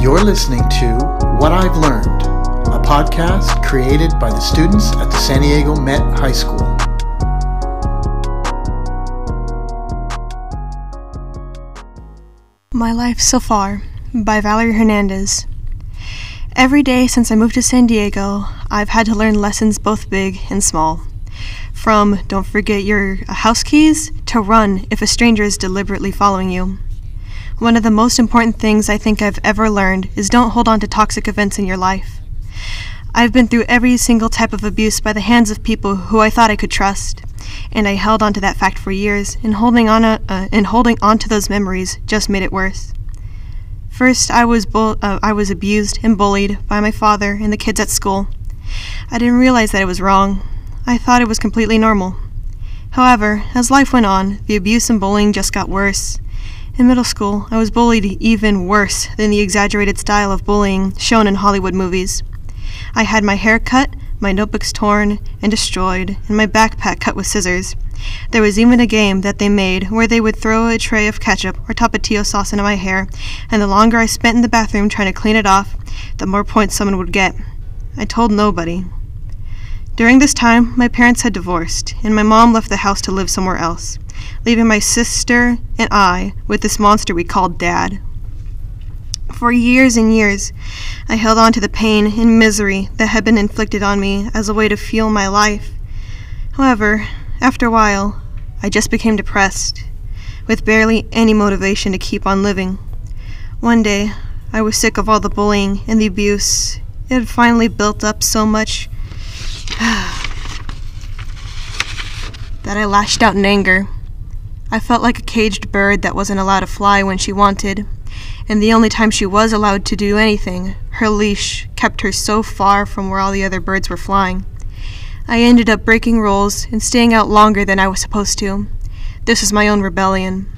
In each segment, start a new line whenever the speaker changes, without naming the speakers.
You're listening to What I've Learned, a podcast created by the students at the San Diego Met High School.
My Life So Far by Valerie Hernandez. Every day since I moved to San Diego, I've had to learn lessons both big and small. From don't forget your uh, house keys to run if a stranger is deliberately following you. One of the most important things I think I've ever learned is don't hold on to toxic events in your life. I've been through every single type of abuse by the hands of people who I thought I could trust, and I held on to that fact for years, and holding on uh, and holding on to those memories just made it worse. First, I was bu- uh, I was abused and bullied by my father and the kids at school. I didn't realize that it was wrong. I thought it was completely normal. However, as life went on, the abuse and bullying just got worse. In middle school, I was bullied even worse than the exaggerated style of bullying shown in Hollywood movies. I had my hair cut, my notebooks torn and destroyed, and my backpack cut with scissors. There was even a game that they made where they would throw a tray of ketchup or tapatio sauce into my hair, and the longer I spent in the bathroom trying to clean it off, the more points someone would get. I told nobody. During this time, my parents had divorced, and my mom left the house to live somewhere else leaving my sister and I with this monster we called Dad. For years and years, I held on to the pain and misery that had been inflicted on me as a way to fuel my life. However, after a while, I just became depressed, with barely any motivation to keep on living. One day, I was sick of all the bullying and the abuse. It had finally built up so much that I lashed out in anger. I felt like a caged bird that wasn't allowed to fly when she wanted, and the only time she was allowed to do anything, her leash kept her so far from where all the other birds were flying. I ended up breaking rules and staying out longer than I was supposed to. This was my own rebellion.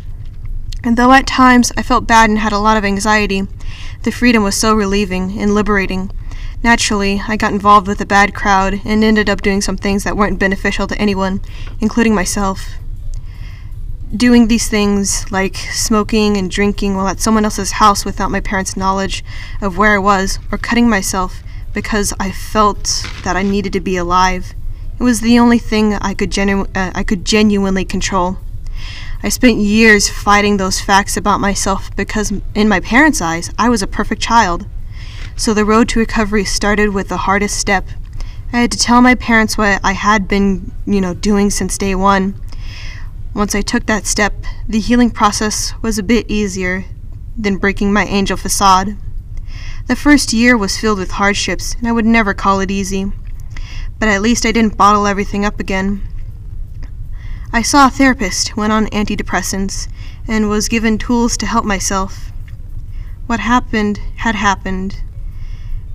And though at times I felt bad and had a lot of anxiety, the freedom was so relieving and liberating. Naturally, I got involved with a bad crowd and ended up doing some things that weren't beneficial to anyone, including myself doing these things like smoking and drinking while at someone else's house without my parents' knowledge of where I was, or cutting myself because I felt that I needed to be alive. It was the only thing I could, genu- uh, I could genuinely control. I spent years fighting those facts about myself because, in my parents' eyes, I was a perfect child. So the road to recovery started with the hardest step. I had to tell my parents what I had been, you know, doing since day one. Once I took that step, the healing process was a bit easier than breaking my angel facade. The first year was filled with hardships, and I would never call it easy. But at least I didn't bottle everything up again. I saw a therapist, went on antidepressants, and was given tools to help myself. What happened had happened.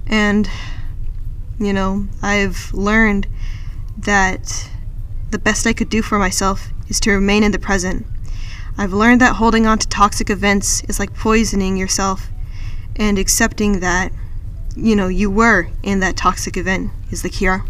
And, you know, I've learned that the best I could do for myself is to remain in the present. I've learned that holding on to toxic events is like poisoning yourself, and accepting that, you know, you were in that toxic event is the cure.